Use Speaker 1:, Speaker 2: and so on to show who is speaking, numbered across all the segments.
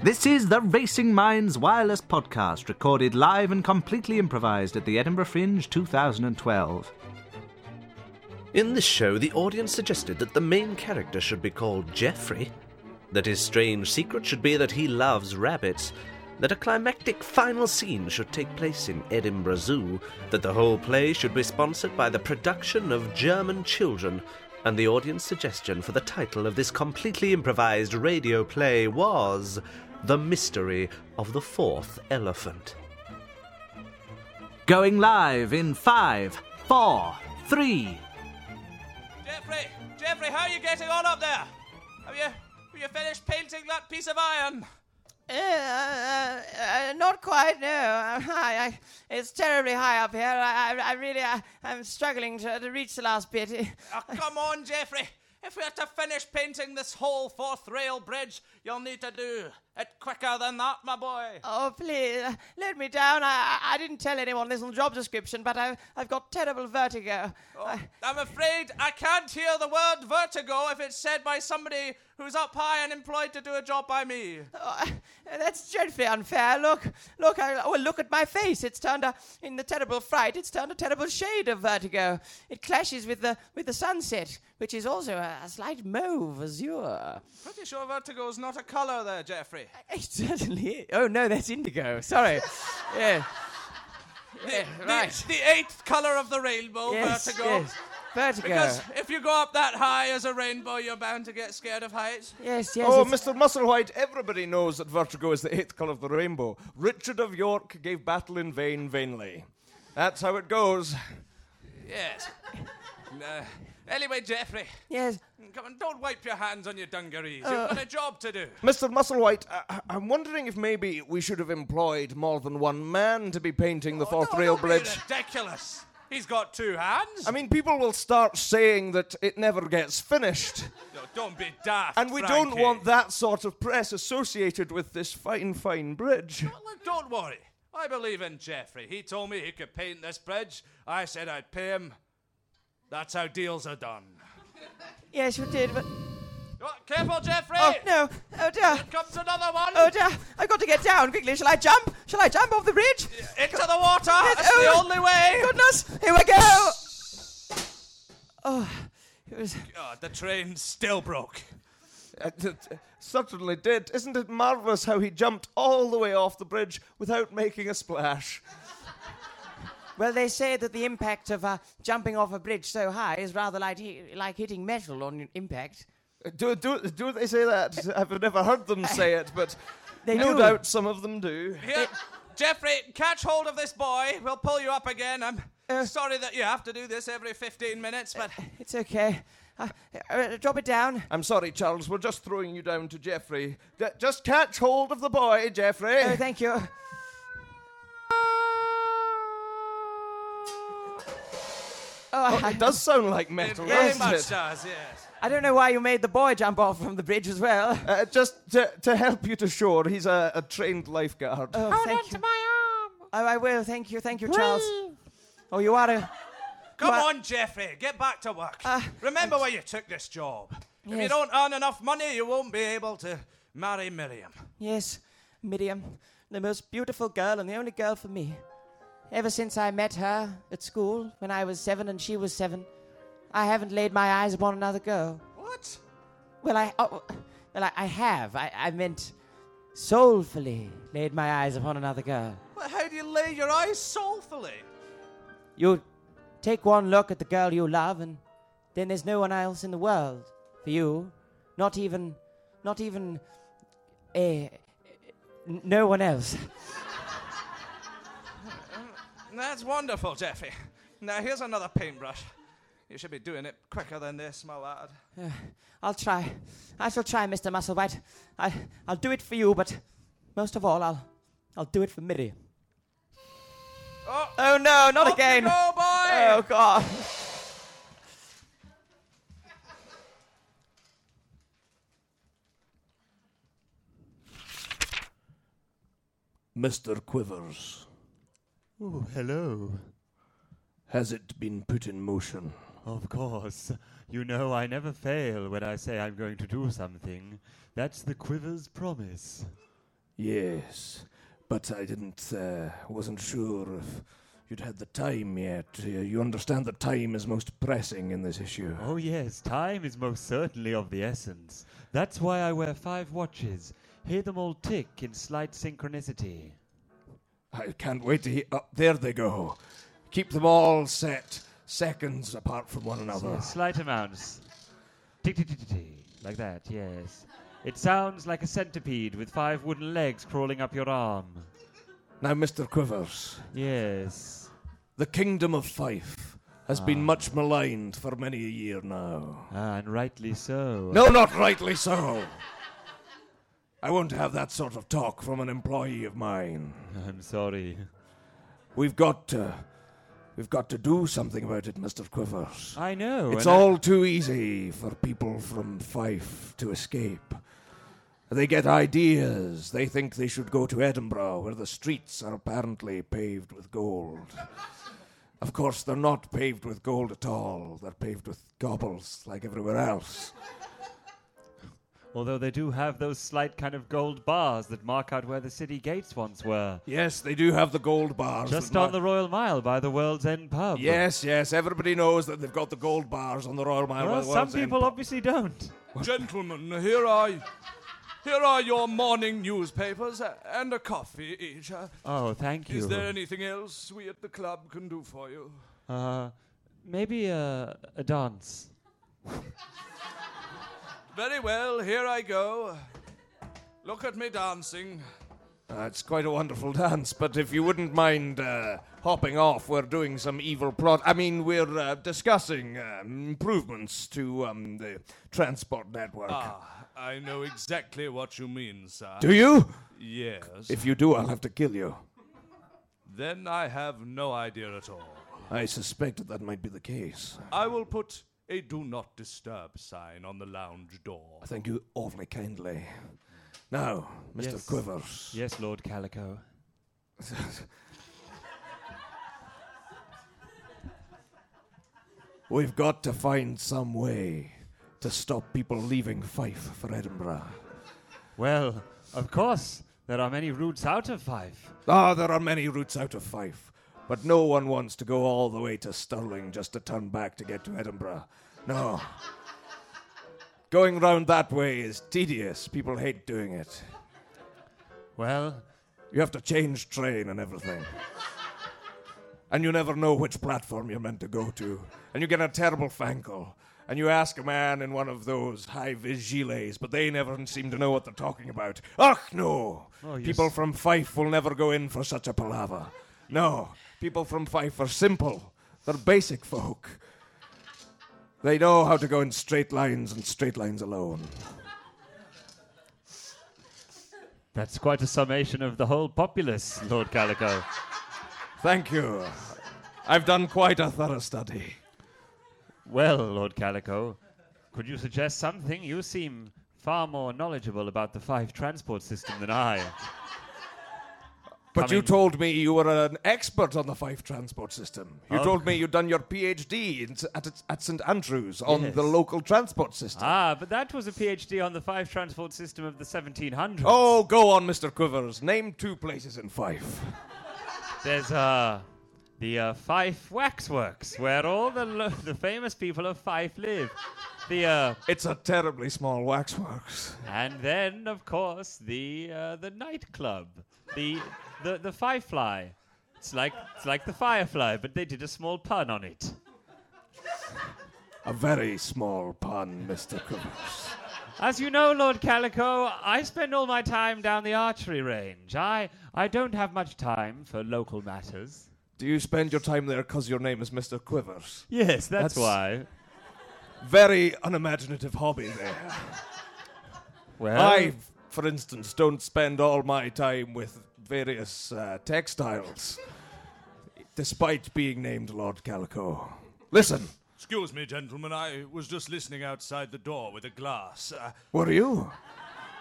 Speaker 1: This is the Racing Minds Wireless Podcast, recorded live and completely improvised at the Edinburgh Fringe 2012.
Speaker 2: In this show, the audience suggested that the main character should be called Geoffrey, that his strange secret should be that he loves rabbits, that a climactic final scene should take place in Edinburgh Zoo, that the whole play should be sponsored by the production of German children, and the audience suggestion for the title of this completely improvised radio play was The Mystery of the Forth Elephant.
Speaker 1: Going live in five, four, three.
Speaker 3: Geoffrey, Geoffrey, how are you getting on up there? Have you, have you finished painting that piece of iron?
Speaker 4: Uh, uh, uh, not quite, no. Uh, I, I, it's terribly high up here. I, I, I really, I, I'm struggling to, to reach the last bit.
Speaker 3: Oh, come on, Geoffrey. If we are to finish painting this whole Forth rail bridge, you'll need to do it quicker than that, my boy.
Speaker 4: Oh, please, let me down. I, I didn't tell anyone this on the job description, but I've, I've got terrible vertigo. Oh, I,
Speaker 3: I'm afraid I can't hear the word vertigo if it's said by somebody who's up high and employed to do a job by me.
Speaker 4: oh, that's dreadfully unfair. Look, look, I, oh, look at my face. It's turned a, in the terrible fright, it's turned a terrible shade of vertigo. It clashes with the, with the sunset, which is also a, a slight mauve azure.
Speaker 3: Pretty sure vertigo's not a colour there, Geoffrey.
Speaker 4: It certainly is. Oh, no, that's indigo. Sorry. yeah. Yeah,
Speaker 3: The,
Speaker 4: right.
Speaker 3: the eighth colour of the rainbow,
Speaker 4: yes,
Speaker 3: vertigo.
Speaker 4: yes. Vertigo.
Speaker 3: Because if you go up that high as a rainbow, you're bound to get scared of heights.
Speaker 4: yes, yes.
Speaker 5: Oh,
Speaker 4: it's-
Speaker 5: Mr. Musselwhite, everybody knows that vertigo is the eighth colour of the rainbow. Richard of York gave battle in vain, vainly. That's how it goes.
Speaker 3: Yes. Uh, anyway, Geoffrey,
Speaker 4: Yes.
Speaker 3: come on, don't wipe your hands on your dungarees. Uh, You've got a job to do.
Speaker 5: Mr. Musselwhite, I- I'm wondering if maybe we should have employed more than one man to be painting the oh, Forth
Speaker 3: Oh,
Speaker 5: rail
Speaker 3: don't be
Speaker 5: bridge.
Speaker 3: ridiculous. He's got two hands.
Speaker 5: I mean, people will start saying that it never gets finished.
Speaker 3: No, don't be daft.
Speaker 5: And we don't want that sort of press associated with this fine, fine bridge.
Speaker 3: Well, look, don't worry. I believe in Geoffrey. He told me he could paint this bridge. I said I'd pay him. That's how deals are done.
Speaker 4: Yes, you did, but.
Speaker 3: Oh, careful, Geoffrey!
Speaker 4: Oh, no. Oh, dear.
Speaker 3: Here comes another one.
Speaker 4: Oh, dear. I've got to get down quickly. Shall I jump? Shall I jump off the bridge?
Speaker 3: Into the water.
Speaker 4: Yes,
Speaker 3: That's
Speaker 4: oh,
Speaker 3: the only way.
Speaker 4: Goodness. Here we go. Oh, it was.
Speaker 3: God, the train still broke.
Speaker 5: Uh, t- t- certainly did. Isn't it marvellous how he jumped all the way off the bridge without making a splash?
Speaker 4: Well, they say that the impact of uh, jumping off a bridge so high is rather like, hi- like hitting metal on impact.
Speaker 5: Uh, Do, do, do they say that? I've never heard them say it, but
Speaker 4: They
Speaker 5: no
Speaker 4: do.
Speaker 5: doubt some of them do.
Speaker 3: Here, Geoffrey, catch hold of this boy. We'll pull you up again. I'm
Speaker 4: Uh.
Speaker 3: sorry that you have to do this every 15 minutes, but
Speaker 4: It's okay. Uh, uh, drop it down.
Speaker 5: I'm sorry, Charles, we're just throwing you down to Geoffrey. D- just catch hold of the boy, Geoffrey.
Speaker 4: Oh, thank you. Oh, I,
Speaker 5: it does sound like
Speaker 3: it
Speaker 5: metal,
Speaker 3: very
Speaker 5: doesn't
Speaker 3: much
Speaker 5: it?
Speaker 3: does, yes.
Speaker 4: I don't know why you made the boy jump off from the bridge as well.
Speaker 5: Uh, just to, to help you to shore, he's a, a trained lifeguard.
Speaker 4: Oh, thank you. Oh, I will. Thank you. Thank you, Charles. Oh, you are a.
Speaker 3: Come
Speaker 4: Well-
Speaker 3: on, Geoffrey, get back to work.
Speaker 4: Uh,
Speaker 3: Remember why you took this job. If you don't earn enough money, you won't be able to marry Miriam.
Speaker 4: Yes, Miriam, the most beautiful girl and the only girl for me. Ever since I met her at school when I was seven and she was seven, I haven't laid my eyes upon another girl.
Speaker 3: What?
Speaker 4: Well, I, oh, well, I, I have. I, I meant soulfully laid my eyes upon another girl.
Speaker 3: Well, how do you lay your eyes soulfully?
Speaker 4: You take one look at the girl you love, and then there's no one else in the world for you. Not even, not even, eh, n- no one else.
Speaker 3: That's wonderful, Jeffy. Now, here's another paintbrush. You should be doing it quicker than this, my lad.
Speaker 4: Uh, I'll try. I shall try, Mr. Musselwhite. I, I'll do it for you, but most of all, I'll, I'll do it for Miriam.
Speaker 3: Oh,
Speaker 4: Oh no, not
Speaker 3: up
Speaker 4: again!
Speaker 3: You go, boy!
Speaker 4: Oh God!
Speaker 5: Mr. Quivers,
Speaker 6: Oh, hello.
Speaker 5: has it been put in motion?
Speaker 6: Of course. You know I never fail when I say I'm going to do something. That's the Quiver's promise.
Speaker 5: Yes, but I didn't, uh, wasn't sure if you'd had the time yet. You understand that time is most pressing in this issue.
Speaker 6: Oh, yes, time is most certainly of the essence. That's why I wear five watches. Hear them all tick in slight synchronicity.
Speaker 5: I can't wait to hear. Oh, there they go. Keep them all set seconds apart from one another.
Speaker 6: Slight amounts. Tick, tick, tick, tick, tick. Like that, yes. It sounds like a centipede with five wooden legs crawling up your arm.
Speaker 5: Now, Mr. Quivers,
Speaker 6: Yes.
Speaker 5: the kingdom of Fife has been much maligned for many a year now.
Speaker 6: Ah, and rightly so.
Speaker 5: No, not rightly so. I won't have that sort of talk from an employee of mine.
Speaker 6: I'm sorry.
Speaker 5: We've got to. We've got to do something about it, Mr. Quivers.
Speaker 6: I know.
Speaker 5: It's
Speaker 6: and I-
Speaker 5: all too easy for people from Fife to escape. They get ideas. They think they should go to Edinburgh, where the streets are apparently paved with gold. Of course, they're not paved with gold at all. They're paved with cobbles, like everywhere else.
Speaker 6: Although they do have those slight kind of gold bars that mark out where the city gates once were.
Speaker 5: Yes, they do have the gold bars.
Speaker 6: Just on
Speaker 5: ma-
Speaker 6: the Royal Mile by the World's End pub.
Speaker 5: Yes, yes, everybody knows that they've got the gold bars on the Royal Mile.
Speaker 6: Well, some people obviously don't.
Speaker 3: Gentlemen, here are here are your morning newspapers and a coffee each.
Speaker 6: Oh, thank you.
Speaker 3: Is there anything else we at the club can do for you?
Speaker 6: Uh, maybe a, a dance.
Speaker 3: Very well, here I go. Look at me dancing.
Speaker 5: Uh, it's quite a wonderful dance, but if you wouldn't mind uh, hopping off, we're doing some evil plot. I mean, we're uh, discussing um, improvements to um, the transport network.
Speaker 3: Ah, I know exactly what you mean, sir.
Speaker 5: Do you?
Speaker 3: yes.
Speaker 5: If you do, I'll have to kill you.
Speaker 3: then I have no idea at all.
Speaker 5: I suspected that might be the case.
Speaker 3: I will put a do not disturb sign on the lounge door.
Speaker 5: Thank you awfully kindly. Now, Mr.
Speaker 6: Yes.
Speaker 5: Quivers.
Speaker 6: Yes, Lord Calico.
Speaker 5: We've got to find some way to stop people leaving Fife for Edinburgh.
Speaker 6: Well, of course, there are many routes out of Fife.
Speaker 5: Ah, there are many routes out of Fife, but no one wants to go all the way to Stirling just to turn back to get to Edinburgh. No. Going round that way is tedious. People hate doing it.
Speaker 6: Well,
Speaker 5: You have to change train and everything. And you never know which platform you're meant to go to. And you get a terrible fankle. And you ask a man in one of those high vis gilets, but they never seem to know what they're talking about. Ach, no!
Speaker 6: Oh, yes.
Speaker 5: People from Fife will never go in for such a palaver. No, people from Fife are simple. They're basic folk. They know how to go in straight lines and straight lines alone.
Speaker 6: that's quite a summation of the whole populace, Lord Calico.
Speaker 5: Thank you. I've done quite a thorough study.
Speaker 6: Well, Lord Calico, could you suggest something? You seem far more knowledgeable about the Fife transport system than I.
Speaker 5: But you
Speaker 6: Coming-
Speaker 5: told me you were an expert on the Fife transport system. You
Speaker 6: Oh.
Speaker 5: told me you'd done your PhD in, at, at St Andrews on
Speaker 6: Yes.
Speaker 5: the local transport system.
Speaker 6: Ah, but that was a PhD on the Fife transport system of the 1700s.
Speaker 5: Oh, go on, Mr. Quivers. Name two places in Fife.
Speaker 6: There's uh, the uh, Fife Waxworks, where all the lo- the famous people of Fife live. The uh,
Speaker 5: It's a terribly small waxworks.
Speaker 6: and then of course the uh, the nightclub, the the the Firefly. It's like it's like the Firefly, but they did a small pun on it.
Speaker 5: A very small pun, Mr. Quivers.
Speaker 6: As you know, Lord Calico, I spend all my time down the archery range. I I don't have much time for local matters.
Speaker 5: Do you spend your time there because your name is Mr. Quivers?
Speaker 6: Yes, that's,
Speaker 5: That's-
Speaker 6: why.
Speaker 5: Very unimaginative hobby there.
Speaker 6: Well,
Speaker 5: I, for instance, don't spend all my time with various uh, textiles, despite being named Lord Calico. Listen,
Speaker 3: Excuse me, gentlemen. I was just listening outside the door with a glass. Uh,
Speaker 5: were you?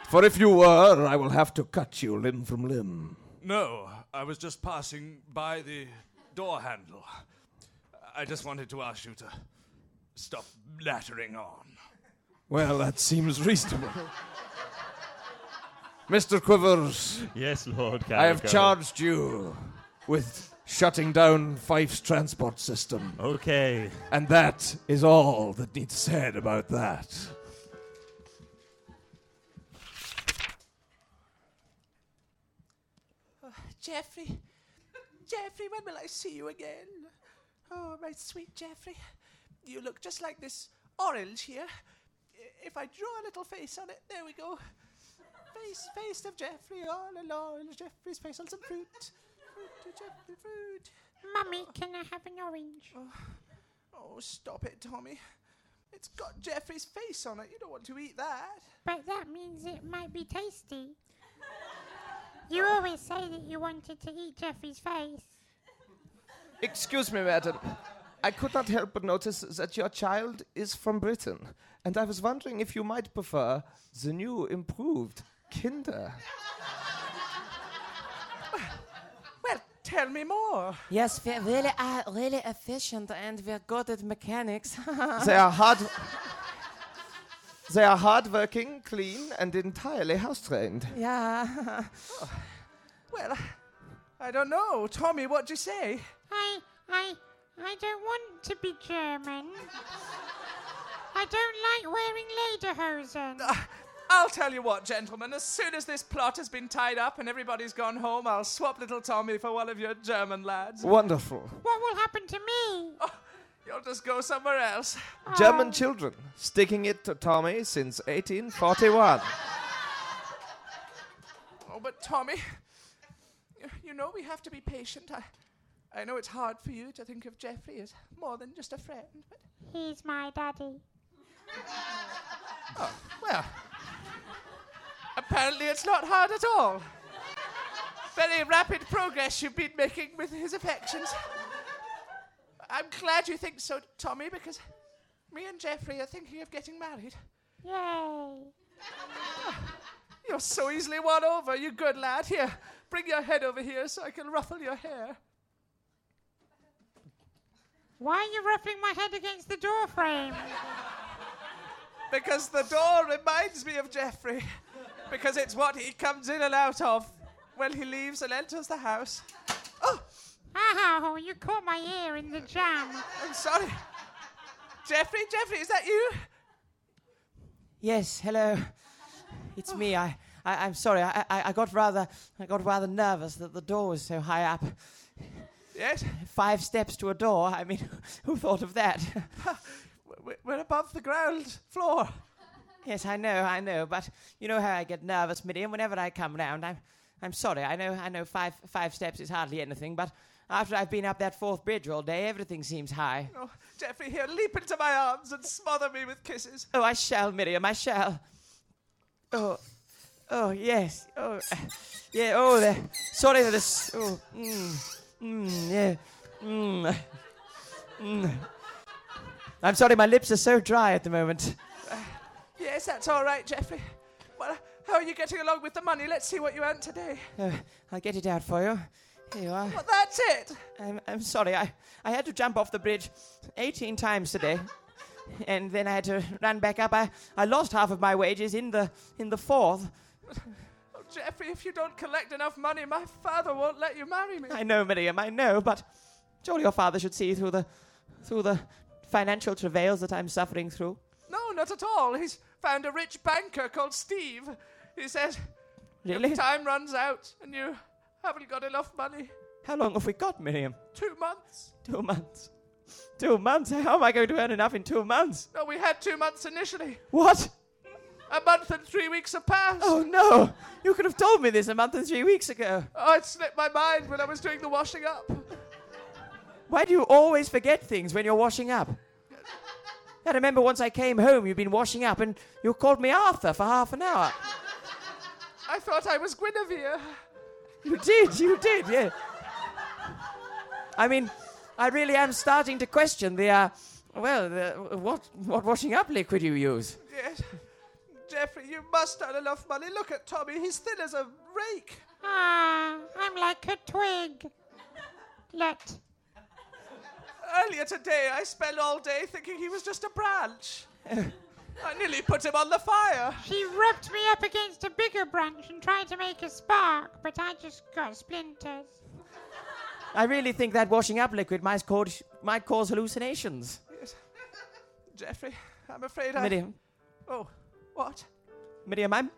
Speaker 5: For if you were, I will have to cut you limb from limb.
Speaker 3: no, I was just passing by the door handle. I just wanted to ask you to stop blattering on.
Speaker 5: Well, that seems reasonable. Mr. Quivers,
Speaker 6: Yes, Lord
Speaker 5: I have charged you with shutting down Fife's transport system.
Speaker 6: Okay.
Speaker 5: And that is all that needs said about that.
Speaker 3: Oh, Geoffrey, Geoffrey, when will I see you again? Oh, my sweet Geoffrey, you look just like this orange here. If I draw a little face on it, there we go. Face, face of Geoffrey, all alone. Geoffrey's face on some fruit. Fruit to Geoffrey, fruit.
Speaker 7: Mummy, can I have an orange?
Speaker 3: Oh, oh stop it, Tommy. It's got Geoffrey's face on it. You don't want to eat that.
Speaker 7: But that means it might be tasty. You always say that you wanted to eat Geoffrey's face.
Speaker 5: Excuse me, madam. I could not help but notice that your child is from Britain, and I was wondering if you might prefer the new improved Kinder.
Speaker 3: Well, tell me more.
Speaker 4: Yes, we really are really efficient and we're good at mechanics.
Speaker 5: They are hard. They are hardworking, clean, and entirely house trained.
Speaker 4: yeah.
Speaker 3: Well, I don't know. Tommy, what'd you say?
Speaker 7: I, I, I don't want to be German. I don't like wearing lederhosen.
Speaker 3: Ah, I'll tell you what, gentlemen. As soon as this plot has been tied up and everybody's gone home, I'll swap little Tommy for one of your German lads.
Speaker 5: Wonderful.
Speaker 7: What will happen to me?
Speaker 3: Oh, you'll just go somewhere else.
Speaker 5: German oh. children, sticking it to Tommy since 1841.
Speaker 3: Oh, but Tommy, you, you know we have to be patient. I, I know it's hard for you to think of Geoffrey as more than just a friend, but
Speaker 7: He's my daddy.
Speaker 3: oh, well, apparently it's not hard at all. Very rapid progress you've been making with his affections. I'm glad you think so, Tommy, because me and Geoffrey are thinking of getting married.
Speaker 7: Yay.
Speaker 3: You're so easily won over, you good lad. Here, bring your head over here so I can ruffle your hair.
Speaker 7: Why are you ruffling my head against the door frame?
Speaker 3: Because the door reminds me of Geoffrey. Because it's what he comes in and out of when he leaves and enters the house. Oh,
Speaker 7: Ow, you caught my ear in the jam.
Speaker 3: I'm sorry. Geoffrey, Geoffrey, is that you?
Speaker 4: Yes, hello. It's me. I, I I'm sorry. I, I I got rather I got rather nervous that the door was so high up.
Speaker 3: Yes.
Speaker 4: Five steps to a door. I mean, who thought of that?
Speaker 3: We- We're above the ground floor.
Speaker 4: yes, I know, I know. But you know how I get nervous, Miriam, whenever I come round. I'm I'm sorry. I know I know five five steps is hardly anything, but after I've been up that Forth bridge all day, everything seems high.
Speaker 3: Oh, Geoffrey, here, leap into my arms and smother me with kisses.
Speaker 4: Oh, I shall, Miriam, I shall. Oh, oh, yes. Oh, yeah, oh, the, sorry for this. Oh, mm, mm, yeah. Mm, mm. I'm sorry, my lips are so dry at the moment.
Speaker 3: Yes, that's all right, Geoffrey. Well, how are you getting along with the money? Let's see what you earned today.
Speaker 4: Uh, I'll get it out for you. Here you are.
Speaker 3: Well, that's it.
Speaker 4: I'm, I'm sorry, I, I had to jump off the bridge 18 times today. And then I had to run back up. I, I lost half of my wages in the in the Forth.
Speaker 3: Oh, Geoffrey, if you don't collect enough money, my father won't let you marry me.
Speaker 4: I know, Miriam, I know, but surely your father should see through the through the financial travails that I'm suffering through.
Speaker 3: No, not at all. He's found a rich banker called Steve. He says,
Speaker 4: Really?
Speaker 3: if time runs out and you haven't got enough money,
Speaker 4: How long have we got, Miriam?
Speaker 3: two months.
Speaker 4: Two months. Two months? How am I going to earn enough in two months?
Speaker 3: No, we had two months initially.
Speaker 4: What?
Speaker 3: A month and three weeks have passed.
Speaker 4: Oh no! You could have told me this a month and three weeks ago.
Speaker 3: Oh, it slipped my mind when I was doing the washing up.
Speaker 4: Why do you always forget things when you're washing up? I remember once I came home, you'd been washing up, and you called me Arthur for half an hour.
Speaker 3: I thought I was Guinevere.
Speaker 4: You did, you did, yeah. I mean, I really am starting to question the, uh, well, the, what, what washing up liquid you use.
Speaker 3: Yes. Geoffrey, you must earn enough money. Look at Tommy. He's thin as a rake.
Speaker 7: Ah, I'm like a twig. Let.
Speaker 3: Earlier today, I spent all day thinking he was just a branch. I nearly put him on the fire.
Speaker 7: She rubbed me up against a bigger branch and tried to make a spark, but I just got splinters.
Speaker 4: I really think that washing up liquid might cause, might cause hallucinations.
Speaker 3: Yes. Geoffrey, I'm afraid I.
Speaker 4: Miriam,
Speaker 3: Oh, what?
Speaker 4: Miriam, I'm,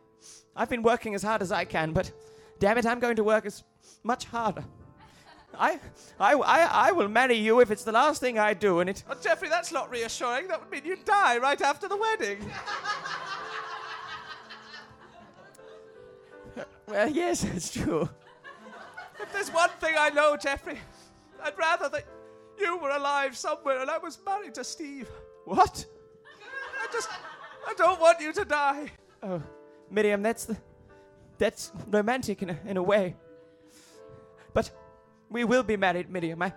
Speaker 4: I've been working as hard as I can, but damn it, I'm going to work as much harder. I, I, I, I will marry you if it's the last thing I do, and it.
Speaker 3: Oh, Geoffrey, that's not reassuring. That would mean you'd die right after the wedding.
Speaker 4: Well, yes, it's true.
Speaker 3: If there's one thing I know, Geoffrey, I'd rather that you were alive somewhere and I was married to Steve.
Speaker 4: What?
Speaker 3: I just. I don't want you to die.
Speaker 4: Oh, Miriam, that's the, that's romantic in a, in a way. But we will be married, Miriam. I,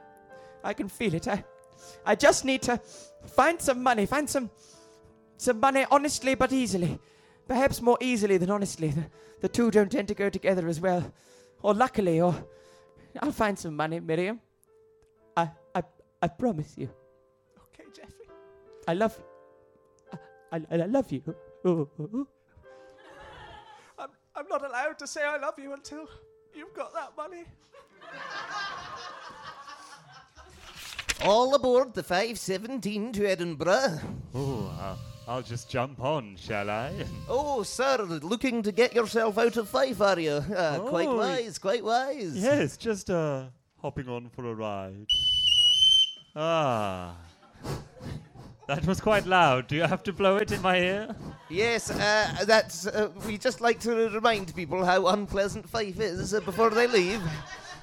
Speaker 4: I can feel it. I, I just need to find some money, find some, some money honestly but easily. Perhaps more easily than honestly. The, the two don't tend to go together as well. Or luckily, or I'll find some money, Miriam. I, I, I promise you.
Speaker 3: Okay, Geoffrey.
Speaker 4: I love, I, I, I love you.
Speaker 3: I'm, I'm not allowed to say I love you until you've got that money.
Speaker 5: All aboard the 517 to Edinburgh.
Speaker 6: Oh, I'll, I'll just jump on, shall I?
Speaker 5: Oh, sir, looking to get yourself out of Fife, are you? Ah, quite
Speaker 6: Oh,
Speaker 5: wise, quite wise.
Speaker 6: yes, just uh, hopping on for a ride. Ah. That was quite loud. Do you have to blow it in my ear?
Speaker 5: Yes, uh, that's. Uh, we just like to remind people how unpleasant Fife is uh, before they leave.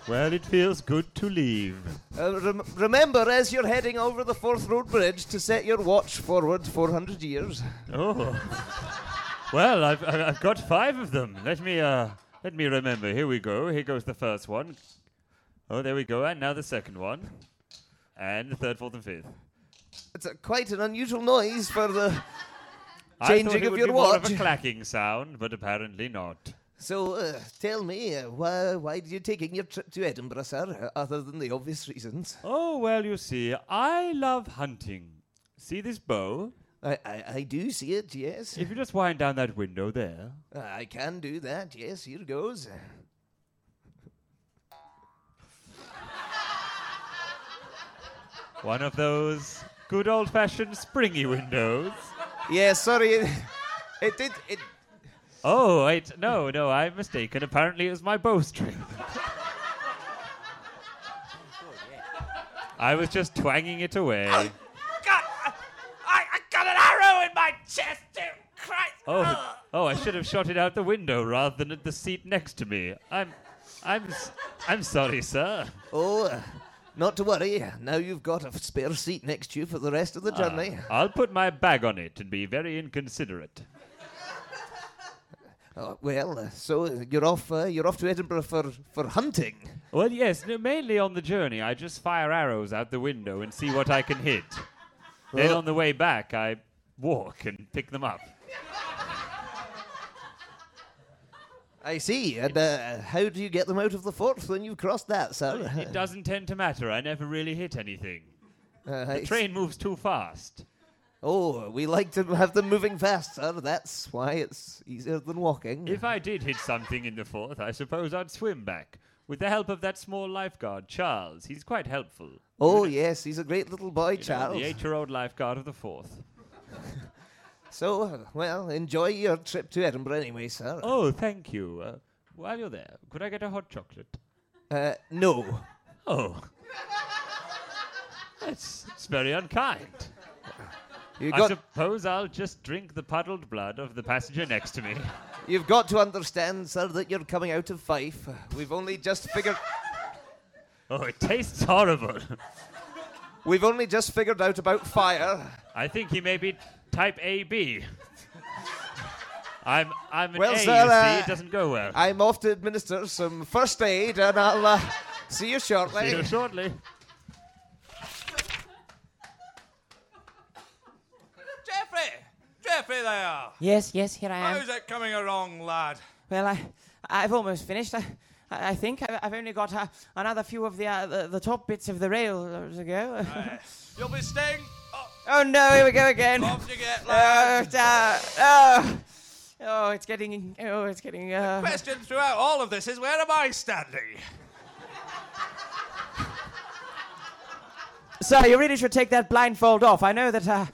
Speaker 6: Well, it feels good to leave.
Speaker 5: Uh, rem- remember, as you're heading over the Forth Road Bridge, to set your watch forward 400 years.
Speaker 6: Oh. Well, I've, I- I've got five of them. Let me, uh, let me remember. Here we go. Here goes the first one. Oh, there we go. And now the second one. And the third, fourth, and fifth.
Speaker 5: It's a, quite an unusual noise for the. Changing of your
Speaker 6: be more of a clacking sound, but apparently not.
Speaker 5: So, uh, tell me, uh, why, why did you taking your trip to Edinburgh, sir, uh, other than the obvious reasons?
Speaker 6: Oh, well, you see, I love hunting. See this bow?
Speaker 5: I, I, I do see it, yes.
Speaker 6: If you just wind down that window there.
Speaker 5: I can do that, yes, here goes.
Speaker 6: One of those good old fashioned springy windows.
Speaker 5: Yeah, sorry, it, it did, it,
Speaker 6: Oh, wait, no, no, I'm mistaken. Apparently it was my bowstring. I was just twanging it away.
Speaker 3: God, I, I, I got an arrow in my chest, too. Christ.
Speaker 6: Oh, oh, I should have shot it out the window rather than at the seat next to me. I'm, I'm, s- I'm sorry, sir.
Speaker 5: oh, not to worry, now you've got a spare seat next to you for the rest of the journey.
Speaker 6: I'll put my bag on it and be very inconsiderate.
Speaker 5: Oh, well, uh, so you're off, uh, you're off to Edinburgh for, for hunting.
Speaker 6: Well, yes, no, mainly on the journey, I just fire arrows out the window and see what I can hit. Then on the way back, I walk and pick them up.
Speaker 5: I see, and uh, how do you get them out of the fort when you've crossed that, sir?
Speaker 6: It doesn't tend to matter. I never really hit anything.
Speaker 5: Uh,
Speaker 6: The train moves too fast.
Speaker 5: Oh, we like to have them moving fast, sir. That's why it's easier than walking.
Speaker 6: If I did hit something in the Forth, I suppose I'd swim back. With the help of that small lifeguard, Charles. He's quite helpful.
Speaker 5: oh, yes, he's a great little boy,
Speaker 6: You know,
Speaker 5: Charles.
Speaker 6: the eight-year-old lifeguard of the Forth.
Speaker 5: So, well, enjoy your trip to Edinburgh anyway, sir.
Speaker 6: Oh, thank you. Uh, while you're there, could I get a hot chocolate?
Speaker 5: Uh, no.
Speaker 6: Oh. That's, that's very unkind.
Speaker 5: You
Speaker 6: I
Speaker 5: got,
Speaker 6: suppose I'll just drink the puddled blood of the passenger next to me.
Speaker 5: you've got to understand, sir, that you're coming out of Fife. We've only just figured.
Speaker 6: Oh, it tastes horrible.
Speaker 5: We've only just figured out about fire.
Speaker 6: I think he may be type AB. I'm I'm an
Speaker 5: Well,
Speaker 6: A,
Speaker 5: sir,
Speaker 6: you see.
Speaker 5: uh,
Speaker 6: It doesn't go well.
Speaker 5: I'm off to administer some first aid, and I'll uh, see you shortly.
Speaker 6: See you shortly.
Speaker 3: Geoffrey! Geoffrey there!
Speaker 4: Yes, yes, here I am.
Speaker 3: How's it coming along, lad?
Speaker 4: Well, I, I've almost finished. I, I I think I- I've only got uh, another few of the, uh, the the top bits of the rail to go.
Speaker 3: You'll be staying. Oh,
Speaker 4: no, here we go again.
Speaker 3: Get,
Speaker 4: Oh, uh, oh, oh, it's getting, oh, it's getting, uh,
Speaker 3: Question throughout all of this is where am I standing?
Speaker 4: Sir, you really should take that blindfold off. I know that, uh,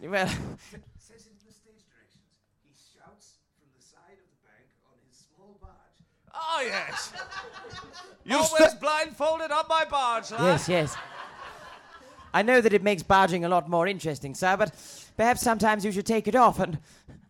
Speaker 4: well,
Speaker 5: says in the stage directions, he shouts from the side of the bank on his small barge.
Speaker 3: Oh, yes.
Speaker 5: You're
Speaker 3: Always
Speaker 5: sta-
Speaker 3: blindfolded on my barge, lad.
Speaker 4: yes, yes. I know that it makes barging a lot more interesting, sir, but perhaps sometimes you should take it off and,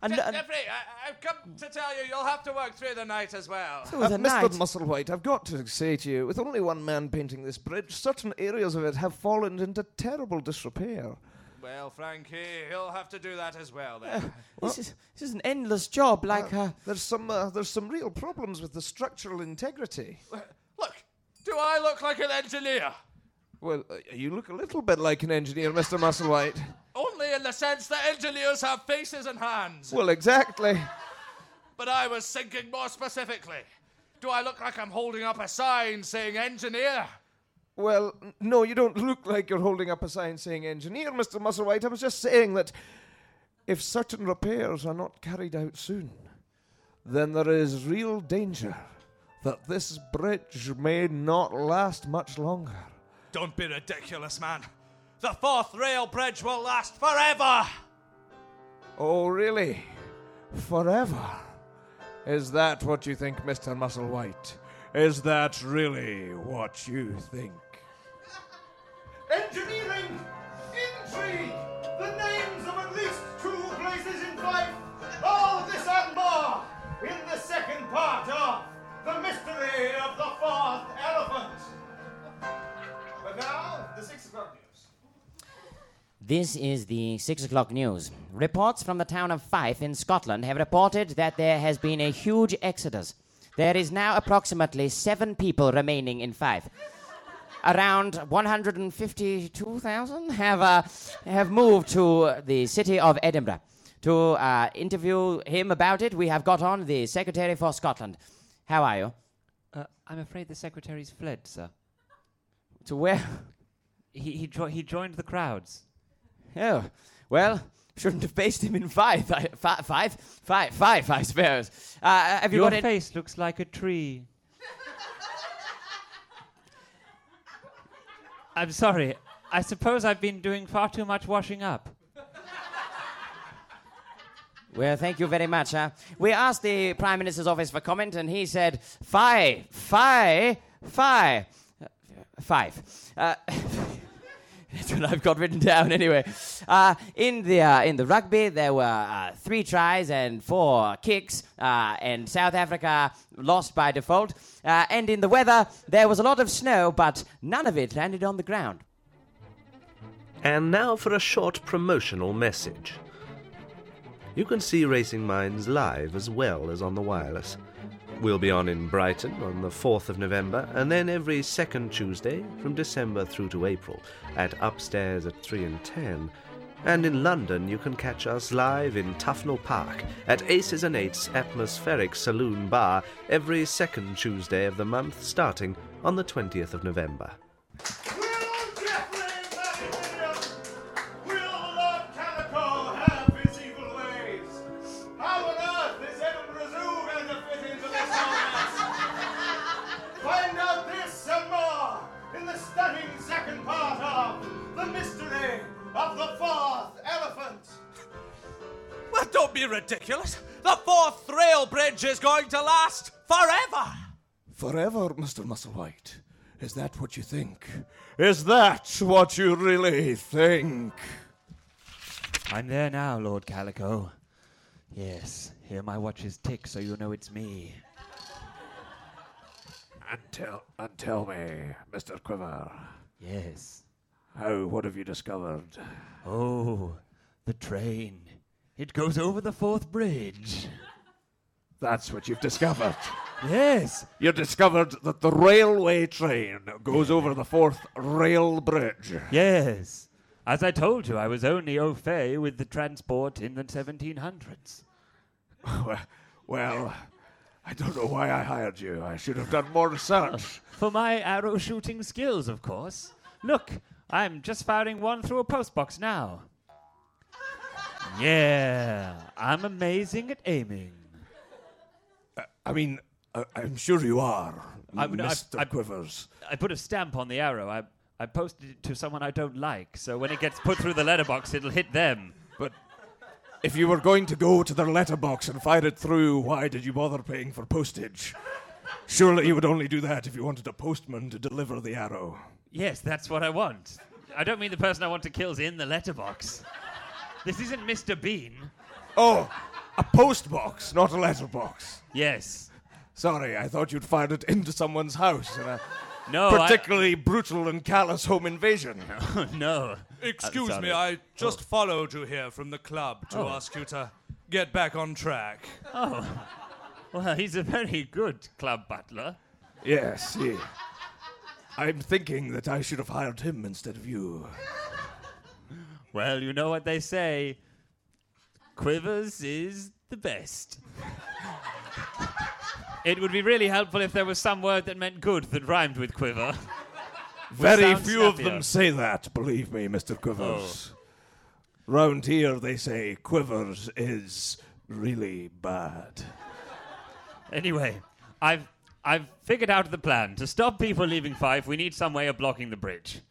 Speaker 4: and,
Speaker 3: Je-
Speaker 4: and
Speaker 3: Geoffrey, I, I've come to tell you you'll have to work through the night as well.
Speaker 4: through the
Speaker 5: Uh,
Speaker 4: night.
Speaker 5: Mr. Musselwhite, I've got to say to you, with only one man painting this bridge, certain areas of it have fallen into terrible disrepair.
Speaker 3: Well, Frankie, he'll have to do that as well then.
Speaker 4: This is this is an endless job, like, uh,
Speaker 5: There's some uh, there's some real problems with the structural integrity.
Speaker 3: Look, do I look like an engineer?
Speaker 5: Well, uh, you look a little bit like an engineer, Mr. Musselwhite.
Speaker 3: Only in the sense that engineers have faces and hands.
Speaker 5: Well, exactly.
Speaker 3: But I was thinking more specifically. Do I look like I'm holding up a sign saying engineer?
Speaker 5: Well, n- no, you don't look like you're holding up a sign saying engineer, Mr. Musselwhite. I was just saying that if certain repairs are not carried out soon, then there is real danger that this bridge may not last much longer.
Speaker 3: Don't be ridiculous, man. The Forth rail bridge will last forever.
Speaker 5: Oh, really? Forever? Is that what you think, Mr. Musselwhite? Is that really what you think?
Speaker 4: This is the 6 o'clock news. Reports from the town of Fife in Scotland have reported that there has been a huge exodus. There is now approximately seven people remaining in Fife. Around 152,000 have, uh, have moved to the city of Edinburgh. To uh, interview him about it, we have got on the Secretary for Scotland. How are you?
Speaker 6: Uh, I'm afraid the secretary's fled, sir.
Speaker 4: To where?
Speaker 6: He he, jo- he joined the crowds.
Speaker 4: Oh, well, shouldn't have based him in five. I, fi- five? Five, five, I suppose. Uh, have you
Speaker 6: Your
Speaker 4: got it?
Speaker 6: face looks like a tree. I'm sorry. I suppose I've been doing far too much washing up.
Speaker 4: Well, thank you very much. Uh, we asked the Prime Minister's office for comment, and he said, five, five, five, uh, five. Uh, that's what I've got written down anyway. Uh, in the uh, in the rugby, there were uh, three tries and four kicks, uh, and South Africa lost by default. Uh, and in the weather, there was a lot of snow, but none of it landed on the ground.
Speaker 2: And now for a short promotional message. You can see Racing Minds live as well as on the wireless. We'll be on in Brighton on the 4th of November, and then every second Tuesday from December through to April at Upstairs at 3 and 10. And in London, you can catch us live in Tufnell Park at Aces and Eights Atmospheric Saloon Bar every second Tuesday of the month, starting on the 20th of November.
Speaker 3: Ridiculous. The Forth rail bridge is going to last forever.
Speaker 5: Forever, Mr. Musselwhite. Is that what you think? Is that what you really think?
Speaker 6: I'm there now, Lord Calico. Yes, hear my watches tick so you know it's me.
Speaker 5: And tell, and tell me, Mr. Quiver,
Speaker 6: Yes.
Speaker 5: how, what have you discovered?
Speaker 6: Oh, the train. It goes over the Forth bridge.
Speaker 5: That's what you've discovered.
Speaker 6: Yes.
Speaker 5: You discovered that the railway train goes over the Forth rail bridge.
Speaker 6: Yes. As I told you, I was only au fait with the transport in the 1700s.
Speaker 5: Well, well, I don't know why I hired you. I should have done more research.
Speaker 6: For my arrow shooting skills, of course. Look, I'm just firing one through a postbox now. Yeah, I'm amazing at aiming.
Speaker 5: I mean, I, I'm sure you are,
Speaker 6: I mean, I-. I-
Speaker 5: Quivers.
Speaker 6: I put a stamp on the arrow. I, I posted it to someone I don't like, so when it gets put through the letterbox, it'll hit them.
Speaker 5: But if you were going to go to their letterbox and fire it through, why did you bother paying for postage? Surely you would only do that if you wanted a postman to deliver the arrow.
Speaker 6: Yes, that's what I want. I don't mean the person I want to kill's in the letterbox. This isn't Mr. Bean.
Speaker 5: Oh, a postbox, not a letterbox.
Speaker 6: Yes.
Speaker 5: Sorry, I thought you'd fired it into someone's house in a
Speaker 6: No, I-
Speaker 5: particularly brutal and callous home invasion.
Speaker 6: no.
Speaker 8: Excuse
Speaker 6: sorry.
Speaker 8: me, I just oh. followed you here from the club to
Speaker 6: Oh.
Speaker 8: ask you to get back on track.
Speaker 6: Oh. Well, he's a very good club butler.
Speaker 5: Yes, he. I'm thinking that I should have hired him instead of you.
Speaker 6: Well, you know what they say Quivers is the best. it would be really helpful if there was some word that meant good that rhymed with quiver.
Speaker 5: Very
Speaker 6: sound
Speaker 5: few of them say that, believe me, Mr. Quivers. Oh. Round here, they say Quivers is really bad.
Speaker 6: Anyway, I've I've figured out the plan. To stop people leaving Fife, we need some way of blocking the bridge.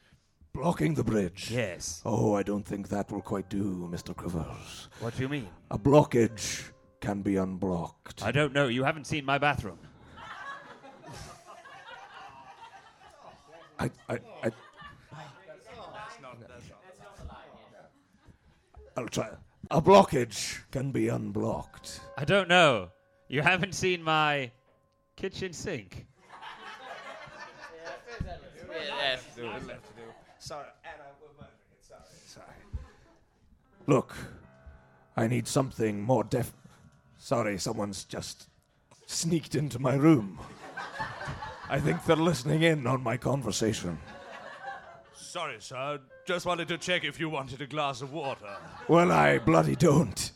Speaker 5: Blocking the bridge?
Speaker 6: Yes.
Speaker 5: Oh, I don't think that will quite do, Mr. Quivers.
Speaker 6: What do you mean?
Speaker 5: A blockage can be unblocked.
Speaker 6: I don't know. You haven't seen my bathroom.
Speaker 5: I, I, I. I'll try. A blockage can be unblocked.
Speaker 6: I don't know. You haven't seen my kitchen sink.
Speaker 5: Sorry, Anna, we're murdering it. Sorry, Sorry. Look, I need something more def. Sorry, someone's just sneaked into my room. I think they're listening in on my conversation.
Speaker 8: Sorry, sir. Just wanted to check if you wanted a glass of water.
Speaker 5: Well, I bloody don't.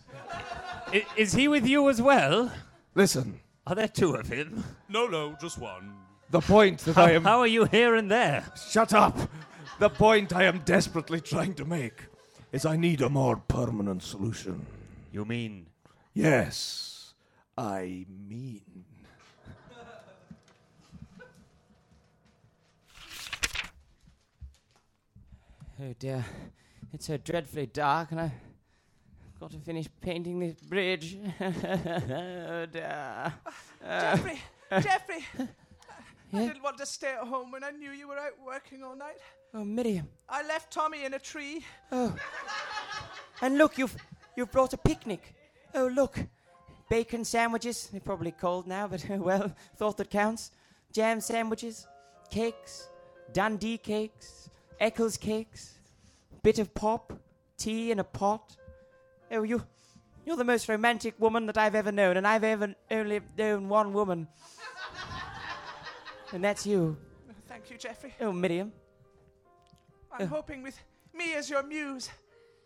Speaker 6: I- is he with you as well?
Speaker 5: Listen,
Speaker 6: Are there two of him?
Speaker 8: No, no, just one.
Speaker 5: the point that
Speaker 6: How,
Speaker 5: I am.
Speaker 6: how are you here and there?
Speaker 5: Shut up! The point I am desperately trying to make is I need a more permanent solution.
Speaker 6: You mean
Speaker 5: Yes, I mean.
Speaker 4: Oh dear, it's so dreadfully dark, and I've got to finish painting this bridge. oh dear.
Speaker 3: Uh, Geoffrey, Geoffrey. I
Speaker 4: Yeah?
Speaker 3: didn't want to stay at home when I knew you were out working all night.
Speaker 4: Oh, Miriam.
Speaker 3: I left Tommy in a tree.
Speaker 4: Oh. And look, you've you've brought a picnic. Oh, look. Bacon sandwiches. They're probably cold now, but well, thought that counts. Jam sandwiches, cakes, Dundee cakes, Eccles cakes, bit of pop, tea in a pot. Oh, you, you're the most romantic woman that I've ever known, and I've ever only known one woman. and that's you.
Speaker 3: Thank you, Geoffrey.
Speaker 4: Oh, Miriam.
Speaker 3: I'm hoping with me as your muse,